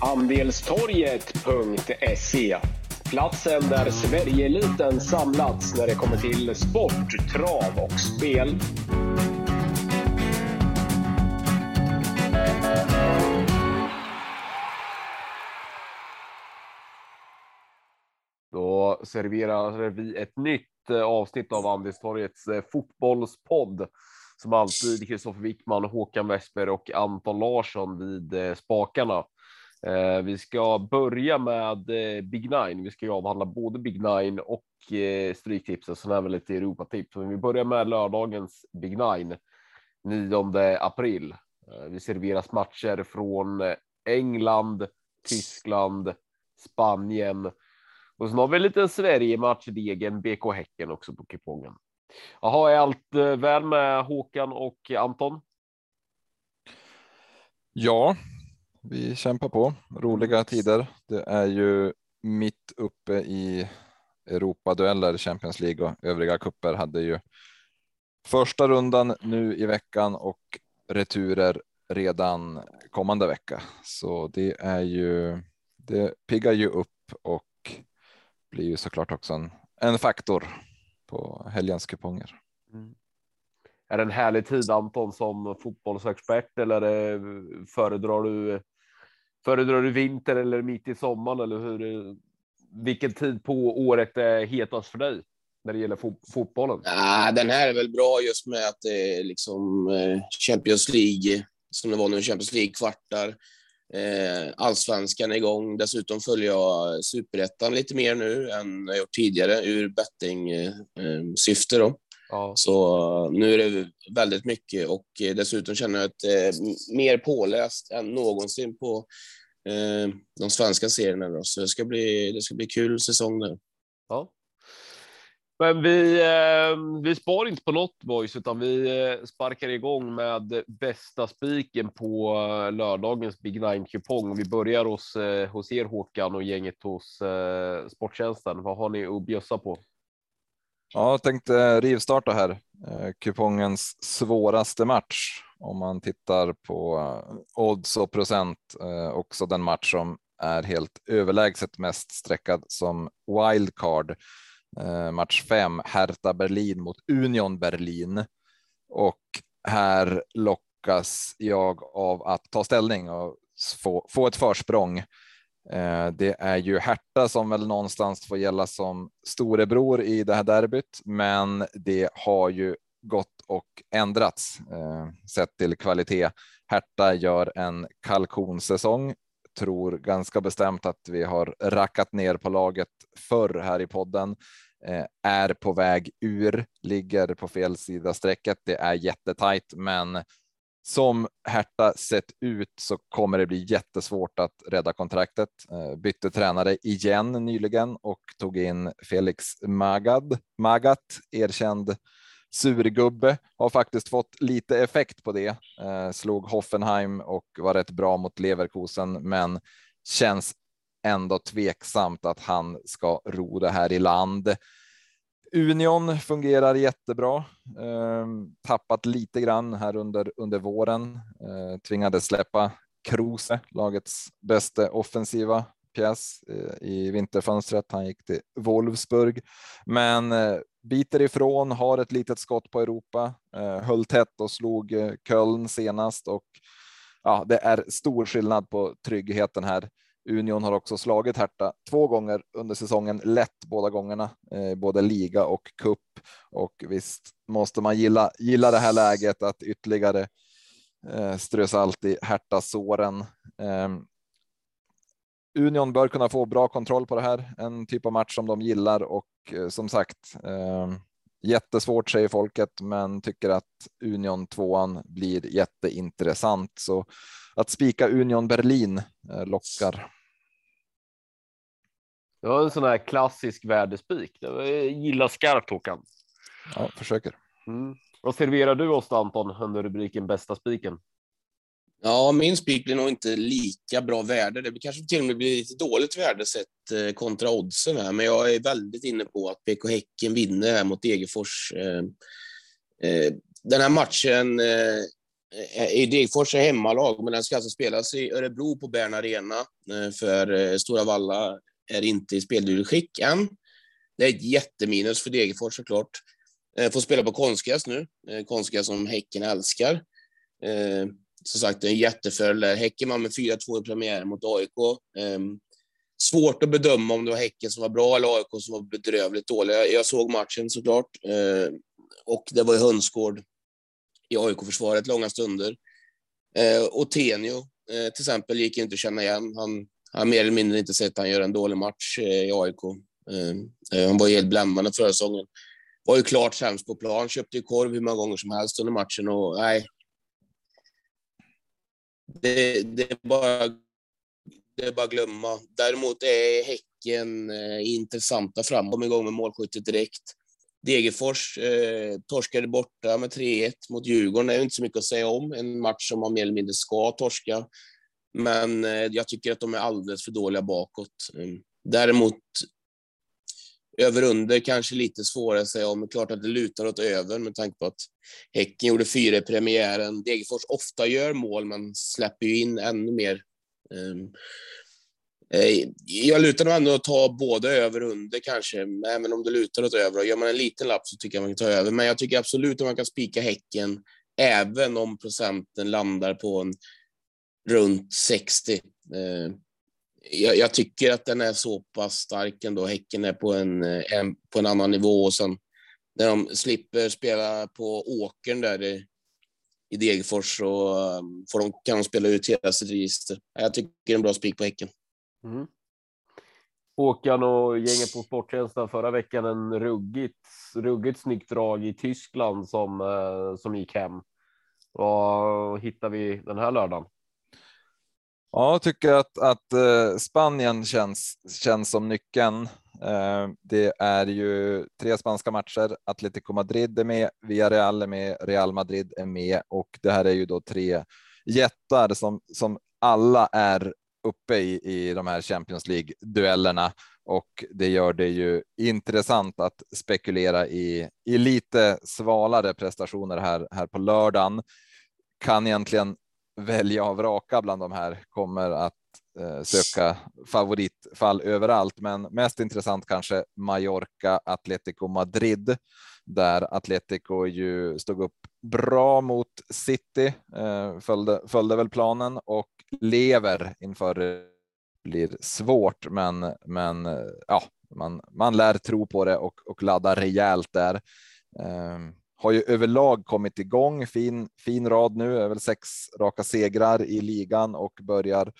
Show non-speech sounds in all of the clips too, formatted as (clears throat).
Andelstorget.se Platsen där Sverigeeliten samlats när det kommer till sport, trav och spel. Då serverar vi ett nytt eh, avsnitt av Andelstorgets eh, fotbollspodd som alltid Kristoffer Wickman, Håkan Westberg och Anton Larsson vid eh, spakarna. Eh, vi ska börja med eh, Big Nine. Vi ska ju avhandla både Big Nine och Stryktipsen, Stryktipset, som även lite Europatips. Men vi börjar med lördagens Big Nine 9 april. Vi serveras matcher från England, Tyskland, Spanien och sen har vi en liten Sverige-match, Degen, BK Häcken också på kupongen. Jaha, är allt väl med Håkan och Anton? Ja, vi kämpar på. Roliga tider. Det är ju mitt uppe i Europadueller, Champions League och övriga kupper hade ju första rundan nu i veckan och returer redan kommande vecka. Så det är ju, det piggar ju upp och blir ju såklart också en, en faktor på helgens kuponger. Mm. Är det en härlig tid Anton som fotbollsexpert eller föredrar du Föredrar du vinter eller mitt i sommaren eller hur? Vilken tid på året är hetast för dig när det gäller fot fotbollen? Ja, den här är väl bra just med att det är liksom eh, Champions League som det var nu, Champions League kvartar. Eh, allsvenskan är igång. Dessutom följer jag superettan lite mer nu än jag gjort tidigare ur betting eh, då. Ja. Så nu är det väldigt mycket och dessutom känner jag att är mer påläst än någonsin på eh, de svenska serierna. Då. Så det ska bli, det ska bli kul säsong nu. Men vi, eh, vi spar inte på något boys, utan vi eh, sparkar igång med bästa spiken på eh, lördagens Big Nine kupong. Vi börjar hos, eh, hos er Håkan och gänget hos eh, Sporttjänsten. Vad har ni att bjössa på? Ja, jag tänkte eh, rivstarta här. Eh, kupongens svåraste match om man tittar på eh, odds och procent. Eh, också den match som är helt överlägset mest streckad som wildcard. Eh, match 5, Hertha Berlin mot Union Berlin. Och här lockas jag av att ta ställning och få, få ett försprång. Eh, det är ju Hertha som väl någonstans får gälla som storebror i det här derbyt, men det har ju gått och ändrats eh, sett till kvalitet. Hertha gör en kalkonsäsong, tror ganska bestämt att vi har rackat ner på laget förr här i podden, Eh, är på väg ur, ligger på fel sida strecket. Det är jättetajt, men som Hertha sett ut så kommer det bli jättesvårt att rädda kontraktet. Eh, bytte tränare igen nyligen och tog in Felix Magad, Magat, erkänd surgubbe, har faktiskt fått lite effekt på det. Eh, slog Hoffenheim och var rätt bra mot Leverkusen, men känns ändå tveksamt att han ska ro det här i land. Union fungerar jättebra. Eh, tappat lite grann här under under våren. Eh, tvingades släppa Kruse, lagets bästa offensiva pjäs eh, i vinterfönstret. Han gick till Wolfsburg, men eh, biter ifrån, har ett litet skott på Europa, eh, höll tätt och slog eh, Köln senast och ja, det är stor skillnad på tryggheten här. Union har också slagit Hertha två gånger under säsongen, lätt båda gångerna, eh, både liga och cup. Och visst måste man gilla, gilla det här läget att ytterligare eh, strö salt i Hertha-såren. Eh, Union bör kunna få bra kontroll på det här, en typ av match som de gillar och eh, som sagt eh, jättesvårt säger folket, men tycker att Union tvåan blir jätteintressant. Så att spika Union Berlin eh, lockar. Det var en sån här klassisk värdespik. Jag gillar skarpt Håkan. Ja, försöker. Mm. Vad serverar du oss Anton under rubriken bästa spiken? Ja, min spik blir nog inte lika bra värde. Det kanske till och med blir lite dåligt värde sett eh, kontra oddsen här, men jag är väldigt inne på att BK Häcken vinner här mot Degerfors. Eh, eh, den här matchen i Degerfors är hemmalag, men den ska alltså spelas i Örebro på Bern Arena, för Stora Valla är inte i speldugligt skick än. Det är ett jätteminus för Degerfors såklart. Eh, får spela på konstgräs nu, eh, konstgräs som Häcken älskar. Eh, som sagt, det är en jättefördel där. Häcken vann med 4-2 i premiären mot AIK. Ehm, svårt att bedöma om det var Häcken som var bra eller AIK som var bedrövligt dåliga. Jag såg matchen såklart. Ehm, och det var i hönsgård i AIK-försvaret långa stunder. Ehm, och Tenio till exempel gick inte att känna igen. Han jag har mer eller mindre inte sett han göra en dålig match eh, i AIK. Eh, eh, han var helt bländande förra säsongen. Var ju klart sämst på plan, köpte ju korv hur många gånger som helst under matchen och nej. Det, det är bara det är bara att glömma. Däremot är Häcken eh, intressanta fram. Kom igång med målskyttet direkt. Degerfors eh, torskade borta med 3-1 mot Djurgården. Det är inte så mycket att säga om. En match som man mer eller mindre ska torska. Men eh, jag tycker att de är alldeles för dåliga bakåt. Mm. Däremot över under kanske lite svårare att säga om. Klart att det lutar åt över med tanke på att Häcken gjorde fyra i premiären. Degerfors ofta gör mål, men släpper ju in ännu mer mm. eh, jag lutar nog ändå att ta både över och under kanske, även om det lutar åt över. Gör man en liten lapp så tycker jag man kan ta över, men jag tycker absolut att man kan spika Häcken, även om procenten landar på en runt 60. Eh, jag, jag, tycker att den är så pass stark ändå. Häcken är på en, eh, en, på en annan nivå och sen när de slipper spela på åkern där i, i Degerfors så ehm, får de, kan de spela ut hela sitt register. Jag tycker det är en bra spik på Häcken. Mm. Håkan och gänget på Sporttjänsten förra veckan en ruggigt, ruggigt snyggt drag i Tyskland som, eh, som gick hem. Vad hittar vi den här lördagen? Ja, jag tycker att, att eh, Spanien känns, känns som nyckeln. Eh, det är ju tre spanska matcher. Atletico Madrid är med, Villarreal är med, Real Madrid är med och det här är ju då tre jättar som, som alla är uppe i, i de här Champions League duellerna och det gör det ju intressant att spekulera i, i lite svalare prestationer här, här på lördagen. Kan egentligen välja av raka bland de här kommer att Eh, söka favoritfall överallt, men mest intressant kanske Mallorca, Atletico Madrid, där Atletico ju stod upp bra mot City, eh, följde, följde väl planen och lever inför det blir svårt, men, men eh, ja, man, man lär tro på det och, och ladda rejält där. Ehm, har ju överlag kommit igång. Fin, fin rad nu, är väl sex raka segrar i ligan och börjar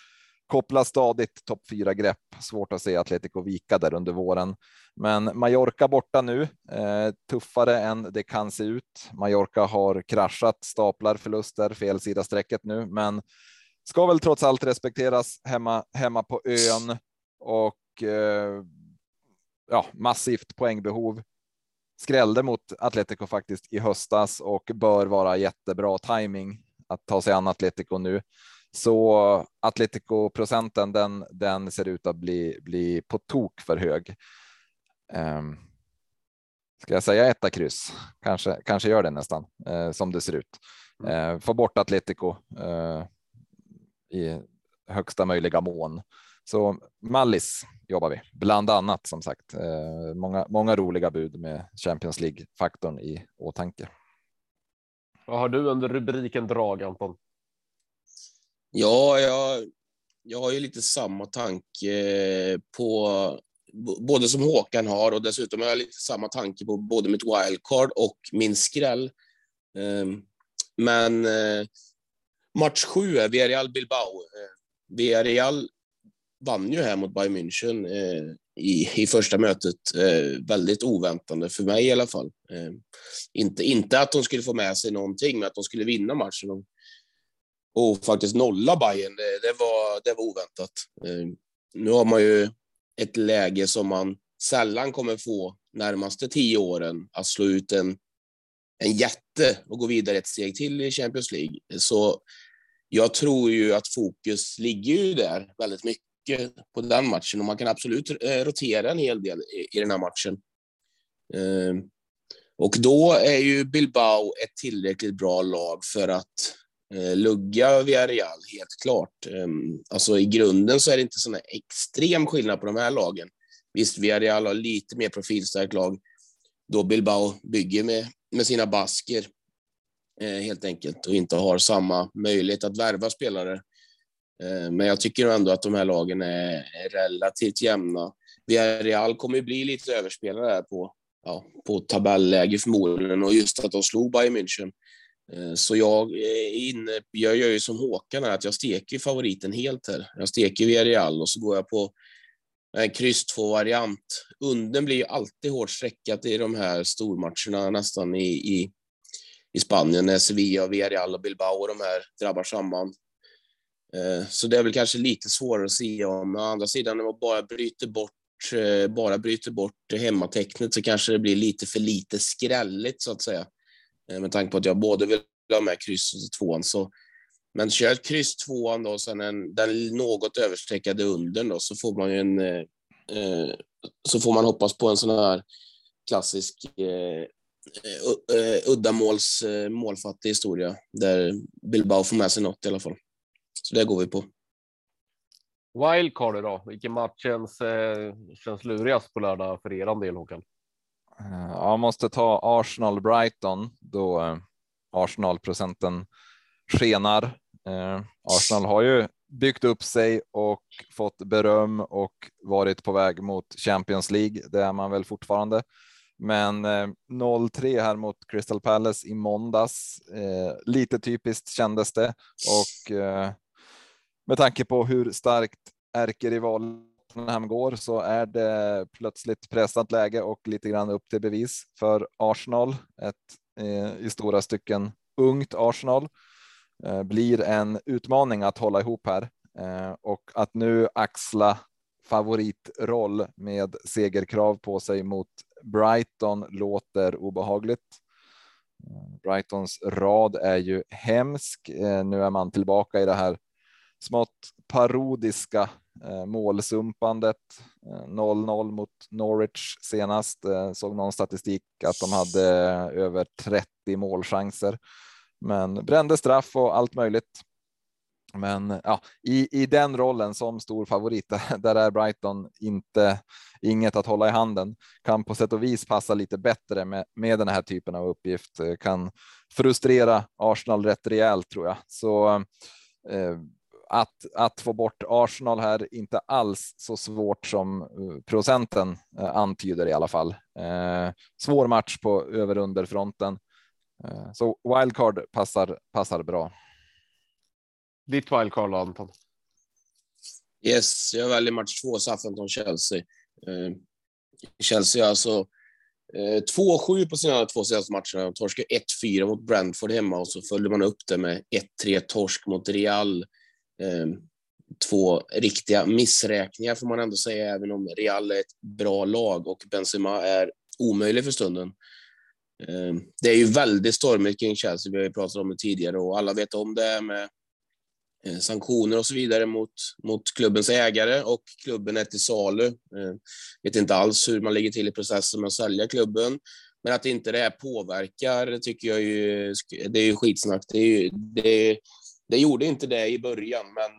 koppla stadigt topp fyra grepp. Svårt att se Atletico vika där under våren, men Mallorca borta nu. Eh, tuffare än det kan se ut. Mallorca har kraschat staplar förluster fel sida strecket nu, men ska väl trots allt respekteras hemma hemma på ön och eh, ja, massivt poängbehov. Skrällde mot Atletico faktiskt i höstas och bör vara jättebra timing att ta sig an Atletico nu. Så Atletico procenten den, den ser ut att bli, bli på tok för hög. Um, ska jag säga etta kryss? Kanske, kanske gör det nästan uh, som det ser ut. Uh, få bort Atletico uh, i högsta möjliga mån. Så Mallis jobbar vi bland annat som sagt. många, många roliga bud med Champions League faktorn i åtanke. Vad har du under rubriken drag Anton? Ja, jag, jag har ju lite samma tanke på både som Håkan har och dessutom har jag lite samma tanke på både mitt wildcard och min skräll. Ehm, men eh, match sju är Villarreal Bilbao. Eh, Villarreal vann ju här mot Bayern München eh, i, i första mötet. Eh, väldigt oväntande, för mig i alla fall. Eh, inte, inte att de skulle få med sig någonting, men att de skulle vinna matchen och faktiskt nolla Bayern, det, det, var, det var oväntat. Eh, nu har man ju ett läge som man sällan kommer få närmaste tio åren, att slå ut en, en jätte och gå vidare ett steg till i Champions League. Så jag tror ju att fokus ligger ju där väldigt mycket på den matchen och man kan absolut eh, rotera en hel del i, i den här matchen. Eh, och då är ju Bilbao ett tillräckligt bra lag för att eh, lugga Villarreal, helt klart. Ehm, alltså i grunden så är det inte sån extrem skillnad på de här lagen. Visst, Villarreal har lite mer profilstarkt lag, då Bilbao bygger med, med sina basker helt enkelt och inte har samma möjlighet att värva spelare. Eh, men jag tycker ändå att de här lagen är, relativt jämna. Villarreal kommer ju bli lite överspelare här på, ja, på tabelläge förmodligen och just att de slog Bayern München. Eh, så jag, eh, inne, jag gör ju som Håkan här, att jag steker favoriten helt här. Jag steker Villarreal och så går jag på en kryss 2-variant. Unden blir ju alltid hårt streckat i de här stormatcherna nästan i, i, i Spanien när Sevilla, Villarreal och Bilbao och de här drabbar samman. Eh, så det är väl kanske lite svårare att se om. Å andra sidan, när man bara bryter bort eh, bara bryter bort hemmatecknet så kanske det blir lite för lite skrälligt så att säga. Eh, med tanke på att jag både vill ha med kryss och tvåan. Så, men kör ett kryss tvåan då, sen en, den något överstreckade undern då, så får man ju en... Eh, så får man hoppas på en sån här klassisk eh, uh, uddamåls uh, målfattig historia där Bilbao får med sig något i alla fall. Så det går vi på. Wildcard då? Vilken match känns, eh, känns lurigast på lördag för er del Håkan? Jag måste ta Arsenal Brighton då eh, Arsenal procenten skenar. Eh, Arsenal har ju byggt upp sig och fått beröm och varit på väg mot Champions League. Det är man väl fortfarande. Men eh, 0-3 här mot Crystal Palace i måndags. Eh, lite typiskt kändes det och eh, med tanke på hur starkt ärkerivalen Tottenham går så är det plötsligt pressat läge och lite grann upp till bevis för Arsenal. Ett eh, i stora stycken ungt Arsenal eh, blir en utmaning att hålla ihop här eh, och att nu axla favoritroll med segerkrav på sig mot Brighton låter obehagligt. Eh, Brightons rad är ju hemsk. Eh, nu är man tillbaka i det här smått parodiska eh, målsumpandet. Eh, 0-0 mot Norwich senast. Eh, såg någon statistik att de hade över 30 målchanser, men brände straff och allt möjligt. Men ja, i, i den rollen som stor favorit, (laughs) där är Brighton inte inget att hålla i handen. Kan på sätt och vis passa lite bättre med, med den här typen av uppgift. Kan frustrera Arsenal rätt rejält tror jag. Så eh, att, att få bort Arsenal här inte alls så svårt som eh, procenten eh, antyder i alla fall. Eh, svår match på över under fronten. Eh, så wildcard passar, passar bra. Ditt wildcard Anton? Yes, jag väljer match två, Southampton-Chelsea. Eh, Chelsea alltså eh, 2-7 på sina två senaste matcher. De torskade 1-4 mot Brentford hemma och så följde man upp det med 1-3 torsk mot Real eh, Ehm, två riktiga missräkningar får man ändå säga, även om Real är ett bra lag och Benzema är omöjlig för stunden. Ehm, det är ju väldigt stormigt kring Chelsea, vi har ju pratat om det tidigare och alla vet om det med eh, sanktioner och så vidare mot, mot klubbens ägare och klubben är till salu. Ehm, vet inte alls hur man ligger till i processen med att sälja klubben. Men att inte det här påverkar tycker jag ju, det är ju skitsnack. Det, är ju, det, det gjorde inte det i början, men,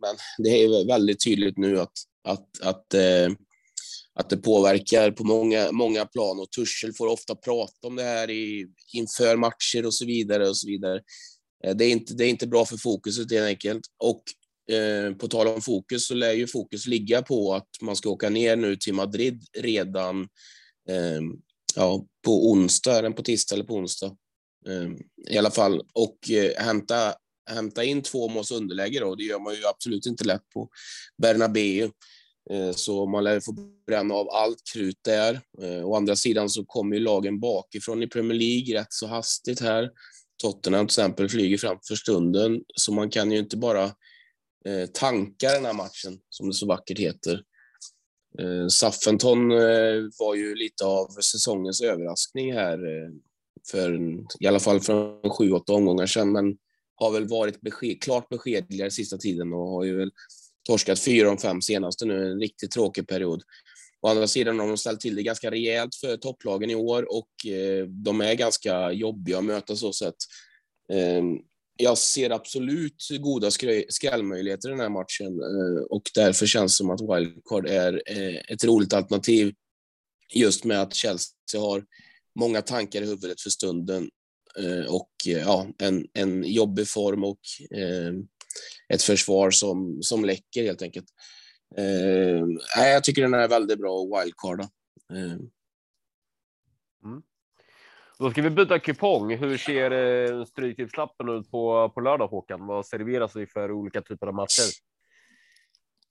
men det är väldigt tydligt nu att, att, att, eh, att det påverkar på många, många plan och Tuchel får ofta prata om det här i, inför matcher och så vidare. och så vidare. Eh, det är inte, det är inte bra för fokuset helt enkelt. Och eh, på tal om fokus så lär ju fokus ligga på att man ska åka ner nu till Madrid redan eh, ja, på onsdag, eller på tisdag eller på onsdag. Eh, I alla fall, och eh, hämta hämta in två måls underläge då. Det gör man ju absolut inte lätt på Bernabéu. Eh, så man lär få bränna av allt krut där. Eh, å andra sidan så kommer ju lagen bakifrån i Premier League rätt så hastigt här. Tottenham till exempel flyger fram för stunden, så man kan ju inte bara eh, tanka den här matchen, som det så vackert heter. Saffenton var ju lite av säsongens överraskning här, för i alla fall för sju, åtta omgångar sedan, men har väl varit besked, klart beskedligare sista tiden och har ju väl torskat fyra av fem senaste nu, en riktigt tråkig period. Å andra sidan har de ställt till det ganska rejält för topplagen i år och eh, de är ganska jobbiga att möta så sätt. Eh, jag ser absolut goda skrällmöjligheter i den här matchen eh, och därför känns det som att wildcard är eh, ett roligt alternativ just med att Chelsea har många tankar i huvudet för stunden och ja, en, en jobbig form och ett försvar som, som läcker helt enkelt. Eh, jag tycker den är väldigt bra wildcard. Eh. Mm. Då ska vi byta kupong. Hur ser eh, stryktipslappen ut på, på lördag Håkan? Vad serveras vi för olika typer av matcher?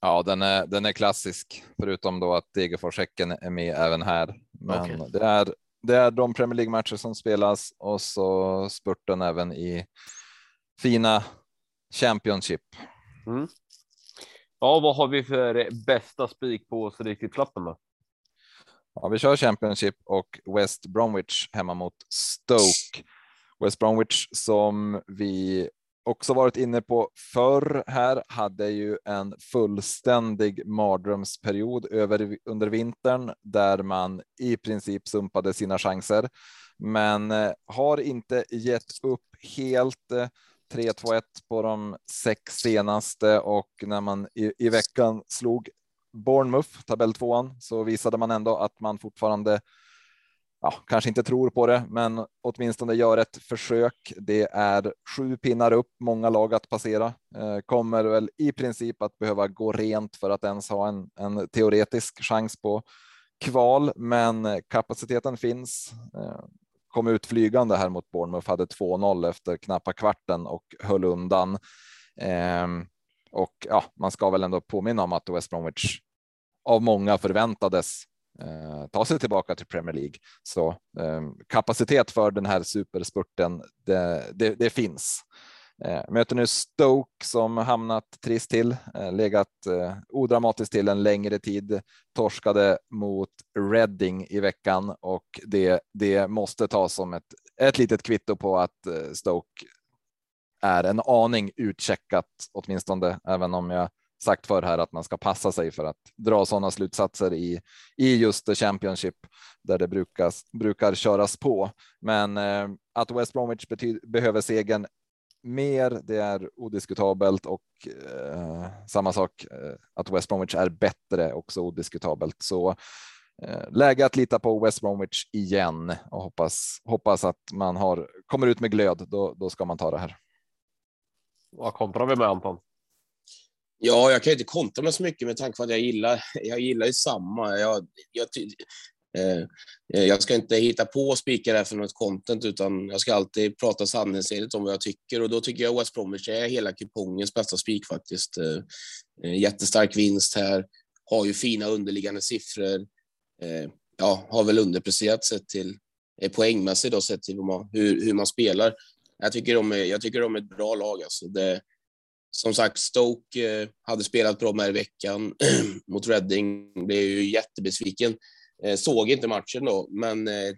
Ja, den är, den är klassisk, förutom då att Degerfors-Häcken är med även här. Men okay. det, är, det är de Premier League-matcher som spelas och så spurten även i fina Championship. Mm. Ja, vad har vi för bästa spik på Stryktipslappen då? Ja, vi kör Championship och West Bromwich hemma mot Stoke. West Bromwich som vi också varit inne på förr här hade ju en fullständig mardrömsperiod över under vintern där man i princip sumpade sina chanser, men eh, har inte gett upp helt. Eh, 3-2-1 på de sex senaste och när man i, i veckan slog Bournemouth, tabell tvåan, så visade man ändå att man fortfarande ja, kanske inte tror på det, men åtminstone gör ett försök. Det är sju pinnar upp, många lag att passera. Eh, kommer väl i princip att behöva gå rent för att ens ha en, en teoretisk chans på kval, men kapaciteten finns. Eh, kom ut flygande här mot Bournemouth, hade 2-0 efter knappa kvarten och höll undan. Eh, och ja, man ska väl ändå påminna om att West Bromwich av många förväntades eh, ta sig tillbaka till Premier League. Så eh, kapacitet för den här superspurten, det, det, det finns. Eh, möter nu Stoke som hamnat trist till, eh, legat eh, odramatiskt till en längre tid, torskade mot Reading i veckan och det, det måste tas som ett, ett litet kvitto på att eh, Stoke är en aning utcheckat åtminstone, även om jag sagt för här att man ska passa sig för att dra sådana slutsatser i, i just the Championship där det brukas, brukar köras på. Men eh, att West Bromwich behöver segern mer. Det är odiskutabelt och eh, samma sak eh, att West Bromwich är bättre också odiskutabelt. Så eh, läge att lita på West Bromwich igen och hoppas, hoppas att man har kommer ut med glöd. Då, då ska man ta det här. Vad kontrar vi med Anton? Ja, jag kan inte kontra med så mycket med tanke på att jag gillar. (laughs) Jag gillar ju samma. Jag, jag, eh, eh, jag ska inte hitta på och spika det här för något content, utan jag ska alltid prata sanningsenligt om vad jag tycker och då tycker jag West Bromwich är hela kupongens bästa spik faktiskt. Eh, eh jättestark vinst här, har ju fina underliggande siffror. Eh, ja, har väl underpresterat sett till poängmässigt då sett till hur man, hur, hur man spelar. Jag tycker de är, jag tycker de är ett bra lag alltså. Det, som sagt, Stoke eh, hade spelat bra med i veckan (clears throat) mot Reading, blev ju jättebesviken eh, såg inte matchen då, men, eh,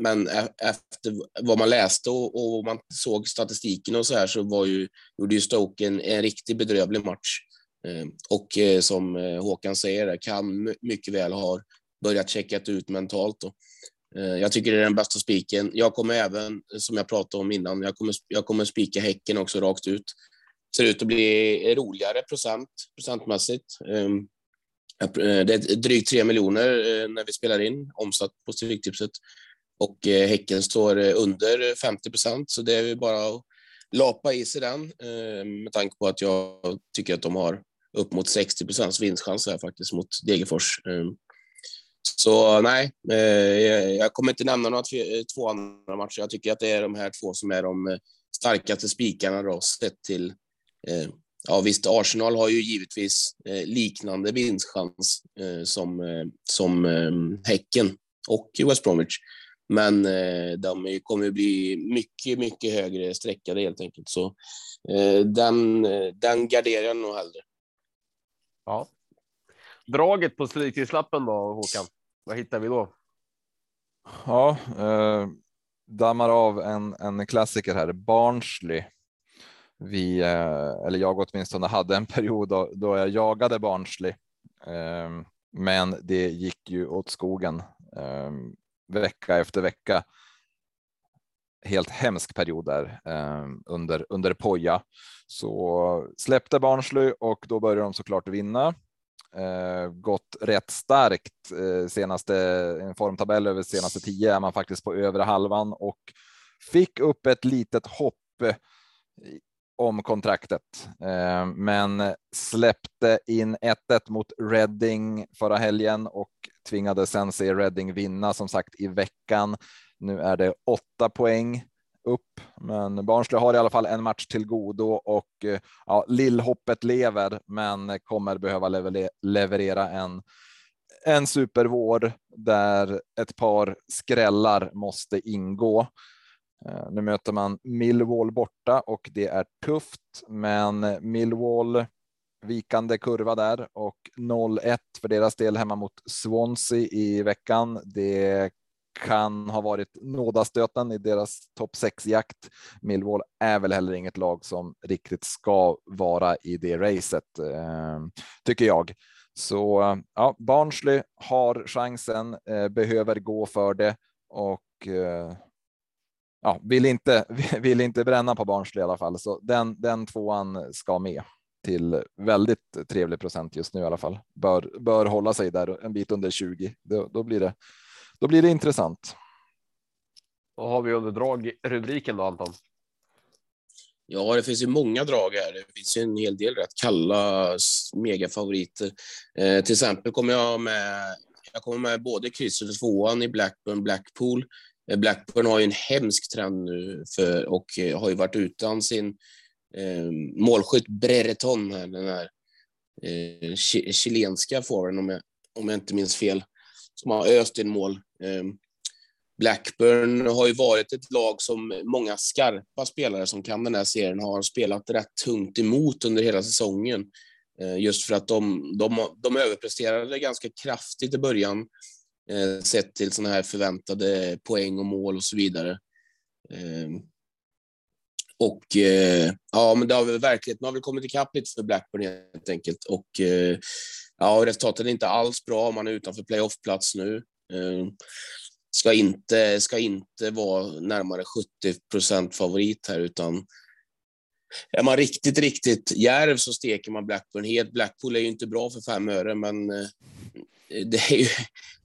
men efter vad man läste och, och man såg statistiken och så här så var ju, gjorde ju Stoke en, en riktigt bedrövlig match. Och som Håkan säger, kan mycket väl ha börjat checkat ut mentalt. Då. Jag tycker det är den bästa spiken. Jag kommer även, som jag pratade om innan, jag kommer, jag kommer spika Häcken också rakt ut. Ser ut att bli roligare procent, procentmässigt. Ehm, eh, det är drygt 3 miljoner eh, när vi spelar in, omsatt på Stryktipset. Och eh, Häcken står under 50 procent, så det är bara att lapa i sig den ehm, med tanke på att jag tycker att de har upp mot 60 procents vinstchans här faktiskt mot Degerfors. Ehm, så nej, jag kommer inte nämna några två andra matcher. Jag tycker att det är de här två som är de starkaste spikarna då, sett till Ja visst, Arsenal har ju givetvis eh, liknande vinstchans eh, som, eh, som eh, Häcken och West Bromwich. Men eh, de kommer att bli mycket, mycket högre sträckade helt enkelt. Så eh, den, den garderar jag nog hellre. Ja. Draget på stryktipslappen då, Håkan? Vad hittar vi då? Ja, eh, dammar av en, en klassiker här, Barnsley vi, eh, eller jag åtminstone, hade en period då, då jag jagade Barnsley. Ehm, men det gick ju åt skogen ehm, vecka efter vecka. helt hemsk period där ehm, under under Poja. Så släppte Barnsley och då började de såklart vinna. Eh, gått rätt starkt eh, senaste en formtabell över senaste tio är man faktiskt på övre halvan och fick upp ett litet hopp om kontraktet, eh, men släppte in 1-1 mot Reading förra helgen och tvingade sen se Reading vinna som sagt i veckan. Nu är det åtta poäng upp, men Barnsley har i alla fall en match till godo och eh, ja, lillhoppet lever, men kommer behöva leverera en en supervår där ett par skrällar måste ingå. Eh, nu möter man Millwall borta och det är tufft, men Millwall vikande kurva där och 0-1 för deras del hemma mot Swansea i veckan. Det kan ha varit nådastöten i deras topp 6 jakt. Millwall är väl heller inget lag som riktigt ska vara i det racet, eh, tycker jag. Så eh, ja, Barnsley har chansen, behöver gå för det och ja, vill inte (laughs) vill inte bränna på Barnsley i alla fall, så den den tvåan ska med till väldigt trevlig procent just nu i alla fall. Bör bör hålla sig där en bit under 20. Då, då blir det då blir det intressant. Vad har vi under dragrubriken då Anton? Ja, det finns ju många drag här. Det finns ju en hel del rätt kalla megafavoriter. Eh, till exempel kommer jag med. Jag kommer med både krysset och tvåan i Blackburn Blackpool. Eh, Blackburn har ju en hemsk trend nu för, och eh, har ju varit utan sin eh, målskytt Brereton, den här eh, chilenska forwarden om jag, om jag inte minns fel som har öst in mål. Eh, Blackburn har ju varit ett lag som många skarpa spelare som kan den här serien har spelat rätt tungt emot under hela säsongen. Eh, just för att de, de, de överpresterade ganska kraftigt i början eh, Eh, sett till sådana här förväntade poäng och mål och så vidare. Ehm, och eh, ja, men det har väl verkligheten har väl kommit ikapp lite för Blackburn helt enkelt. Och eh, Ja, resultatet är inte alls bra. Man är utanför playoffplats nu. Eh, ska inte, ska inte vara närmare 70 procent favorit här, utan är man riktigt, riktigt järv så steker man Blackburn helt. Blackpool är ju inte bra för fem öre, men eh, det är ju,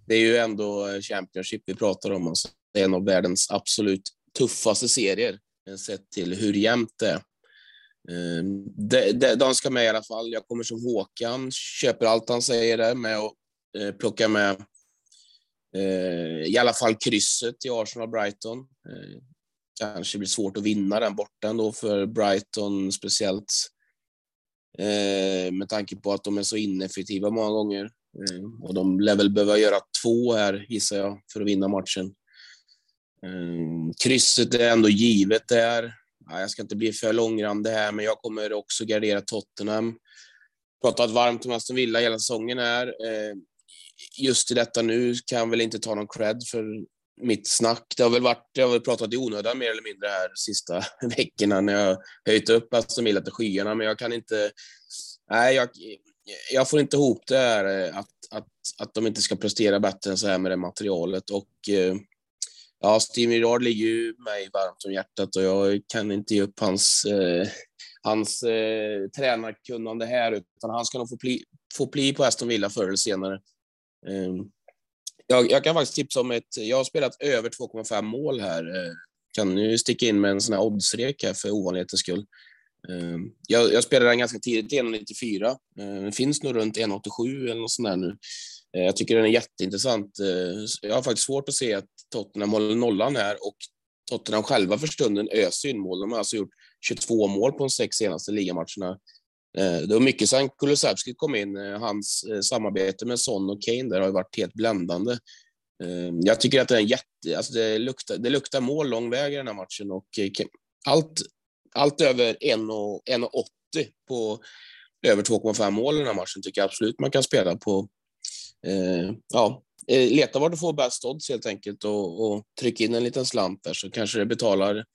det är ju ändå Championship vi pratar om. Alltså. Det är en av världens absolut tuffaste serier eh, sett till hur jämnt det är. Eh, de, de, de ska med i alla fall. Jag kommer som Håkan, köper allt han säger där med att eh, plocka med eh, i alla fall krysset i Arsenal-Brighton. Eh, kanske blir svårt att vinna den borta ändå för Brighton speciellt. Eh, med tanke på att de är så ineffektiva många gånger. Eh, och de lär väl behöva göra två här, gissar jag, för att vinna matchen. Eh, krysset är ändå givet där ja, jag ska inte bli för långrandig här, men jag kommer också gardera Tottenham. Pratat varmt om Aston Villa hela säsongen här. Eh, just i detta nu kan jag väl inte ta någon cred för mitt snack. Det har väl varit, jag har väl pratat i onödan mer eller mindre här sista (laughs) veckorna när jag höjt upp Aston Villa till skyarna, men jag kan inte. Nej, jag, jag får inte ihop det här eh, att, att, att de inte ska prestera bättre än så här med det materialet och eh, ja, Steve Gerrard ligger ju mig varmt om hjärtat och jag kan inte ge upp hans, eh, hans eh, tränarkunnande här, utan han ska nog få pli få pli på Aston Villa förr eller senare. Eh, jag, jag, kan faktiskt tipsa om ett, jag har spelat över 2,5 mål här. Eh, kan nu sticka in med en sån här oddsrek här för ovanlighetens skull. Ehm, jag, jag spelade den ganska tidigt, 1,94. Eh, den finns nog runt 1,87 eller något sånt där nu. Eh, jag tycker den är jätteintressant. Jag har faktiskt svårt att se att Tottenham håller nollan här och Tottenham själva för stunden öser in mål. De har alltså gjort 22 mål på de sex senaste ligamatcherna. Eh, det var mycket sen Kulusevski kom in. Eh, hans eh, samarbete med Son och Kane där har ju varit helt bländande. Jag tycker att det är en jätte... Alltså det, luktar, det luktar mål lång väg i den här matchen och allt, allt över 1,80 på över 2,5 mål i den här matchen tycker jag absolut man kan spela på ja, leta var du får bäst odds helt enkelt och, och tryck in en liten slant där så kanske det betalar,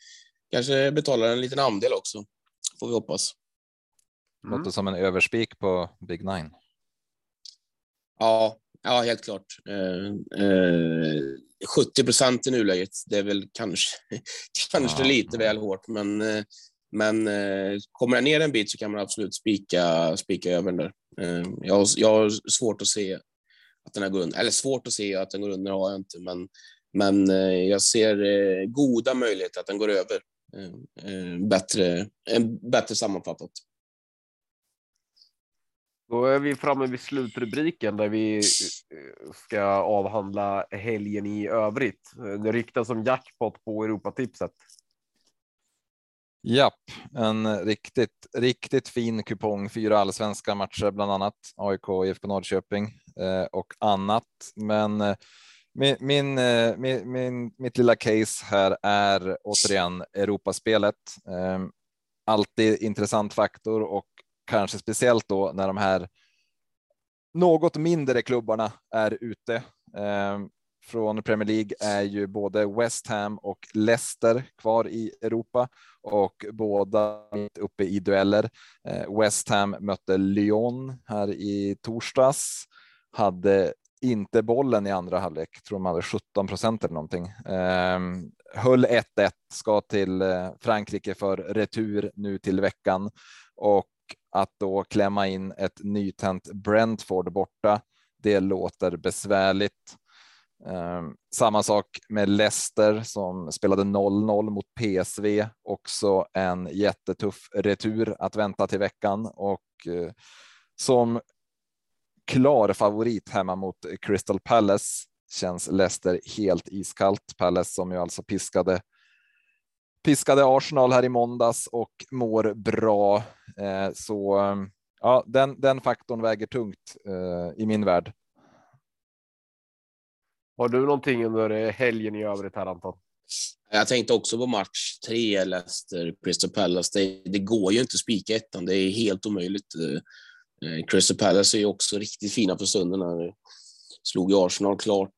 kanske betalar en liten andel också. Får vi hoppas. Mm. Låter som en överspik på Big Nine. Ja, Ja, helt klart. Eh, eh, 70 procent i nuläget, det är väl kanske, (laughs) kanske ja. lite väl hårt, men, eh, men eh, kommer den ner en bit så kan man absolut spika, spika över den där. Eh, jag, har, jag har svårt att se att den här går under, eller svårt att se att den går under har jag inte, men, men eh, jag ser goda möjligheter att den går över. Bättre, bättre sammanfattat. Då är vi framme vid slutrubriken där vi eh, ska avhandla helgen i övrigt. Det ryktas om jackpot på Europatipset. Japp, en riktigt, riktigt fin kupong. Fyra allsvenska matcher, bland annat AIK, IFK Norrköping eh, och annat. Men eh, min, eh, min, min, min, mitt lilla case här är återigen Europaspelet. Eh, alltid intressant faktor och kanske speciellt då när de här något mindre klubbarna är ute. Eh, från Premier League är ju både West Ham och Leicester kvar i Europa och båda mitt uppe i dueller. Eh, West Ham mötte Lyon här i torsdags, hade inte bollen i andra halvlek, tror de hade 17 procent eller någonting. Eh, höll 1-1, ska till eh, Frankrike för retur nu till veckan och att då klämma in ett nytänt Brentford borta. Det låter besvärligt. Ehm, samma sak med Leicester som spelade 0-0 mot PSV. Också en jättetuff retur att vänta till veckan och eh, som klar favorit hemma mot Crystal Palace känns Leicester helt iskallt. Palace som ju alltså piskade piskade Arsenal här i måndags och mår bra. Eh, så ja, den, den faktorn väger tungt eh, i min värld. Har du någonting under helgen i övrigt här Anton? Jag tänkte också på match tre, Leicester, Crystal Palace. Det, det, går ju inte att spika ettan, det är helt omöjligt. Eh, Crystal Palace är ju också riktigt fina för stunden. Slog ju Arsenal klart.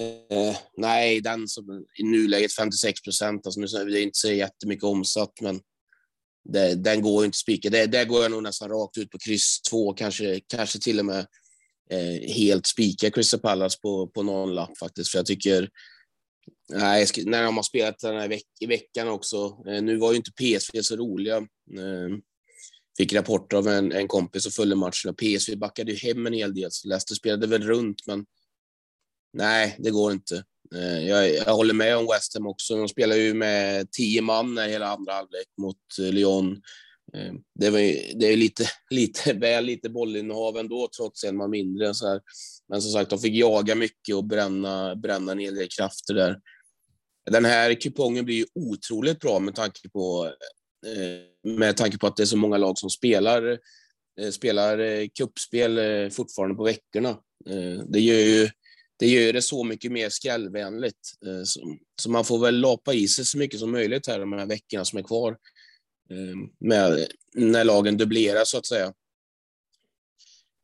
Eh, nej, den som i nuläget 56 procent. Alltså, nu det är inte så jättemycket omsatt, men det, den går inte att spika. Det, där går jag nog nästan rakt ut på kryss två, kanske, kanske till och med eh, helt spika Crystal Palace på, på någon lapp faktiskt. För jag tycker, nej, när de har spelat den här veck, i veckan också. Eh, nu var ju inte PSV så roliga. Eh, fick rapporter av en, en kompis och följde matchen och PSV backade ju hem en hel del. Så Leicester spelade väl runt, men Nej, det går inte. Eh, jag, jag, håller med om West Ham också. De spelar ju med tio man hela andra halvlek mot eh, Lyon. Eh, det, var, det är lite, (laughs) lite väl lite bollinnehav ändå, trots en man mindre. Så här. Men som sagt, de fick jaga mycket och bränna, bränna en hel del krafter där. Den här kupongen blir ju otroligt bra med tanke på, med tanke på att det är så många lag som spelar, spelar kuppspel fortfarande på veckorna. Det gör ju det gör det så mycket mer skrällvänligt. Eh, så man får väl lapa i sig så mycket som möjligt här de här veckorna som är kvar. Eh, med, när lagen dubblerar så att säga.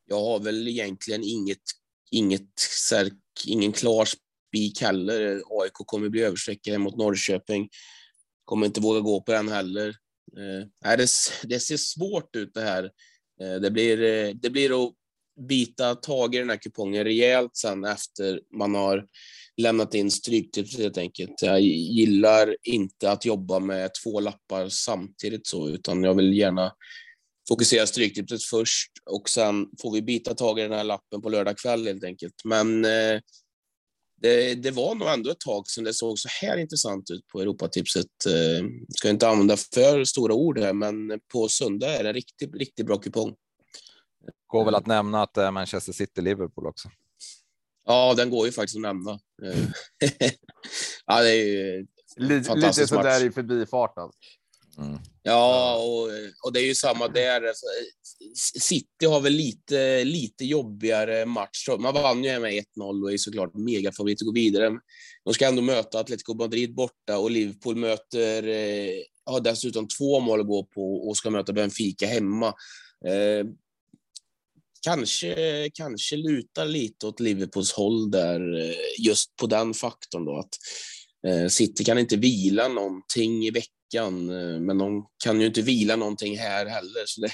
Jag har väl egentligen inget, inget ingen klar spik heller. AIK kommer bli överstreckade mot Norrköping. Kommer inte våga gå på den heller. Eh, det, det ser svårt ut det här. Det blir, det blir att bita tag i den här kupongen rejält sen efter man har lämnat in stryktips helt enkelt. Jag gillar inte att jobba med två lappar samtidigt så, utan jag vill gärna fokusera stryktipset först och sen får vi bita tag i den här lappen på lördag kväll helt enkelt. Men eh, det, det, var nog ändå ett tag sedan det såg så här intressant ut på Europatipset. Eh, ska inte använda för stora ord här, men på söndag är det en riktigt, riktigt bra kupong. Går väl att nämna att det är Manchester City-Liverpool också. Ja, den går ju faktiskt att nämna. Eh, (laughs) ja, det är ju lite, lite sådär i förbifarten. Mm. Ja, och, och det är ju samma där. Alltså, City har väl lite, lite jobbigare match. Man vann ju med 1-0 och är såklart megafavorit att gå vidare. De ska ändå möta Atletico Madrid borta och Liverpool möter, eh, har dessutom två mål att gå på och ska möta Benfica hemma. Kanske, kanske lutar lite åt Liverpools håll där, eh, just på den faktorn då att eh, City kan inte vila någonting i veckan, eh, men de kan ju inte vila någonting här heller. Så det,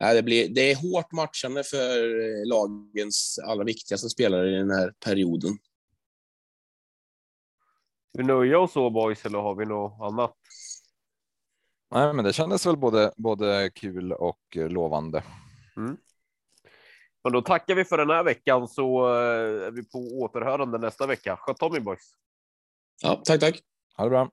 Nej, det, blir, det är hårt matchande för lagens allra viktigaste spelare i den här perioden. Vi nöjer oss så boys eller har vi något annat? Nej, men det kändes väl både, både kul och lovande. Mm. Men då tackar vi för den här veckan så är vi på återhörande nästa vecka. Sköt om er boys. Ja, tack, tack. Ha det bra.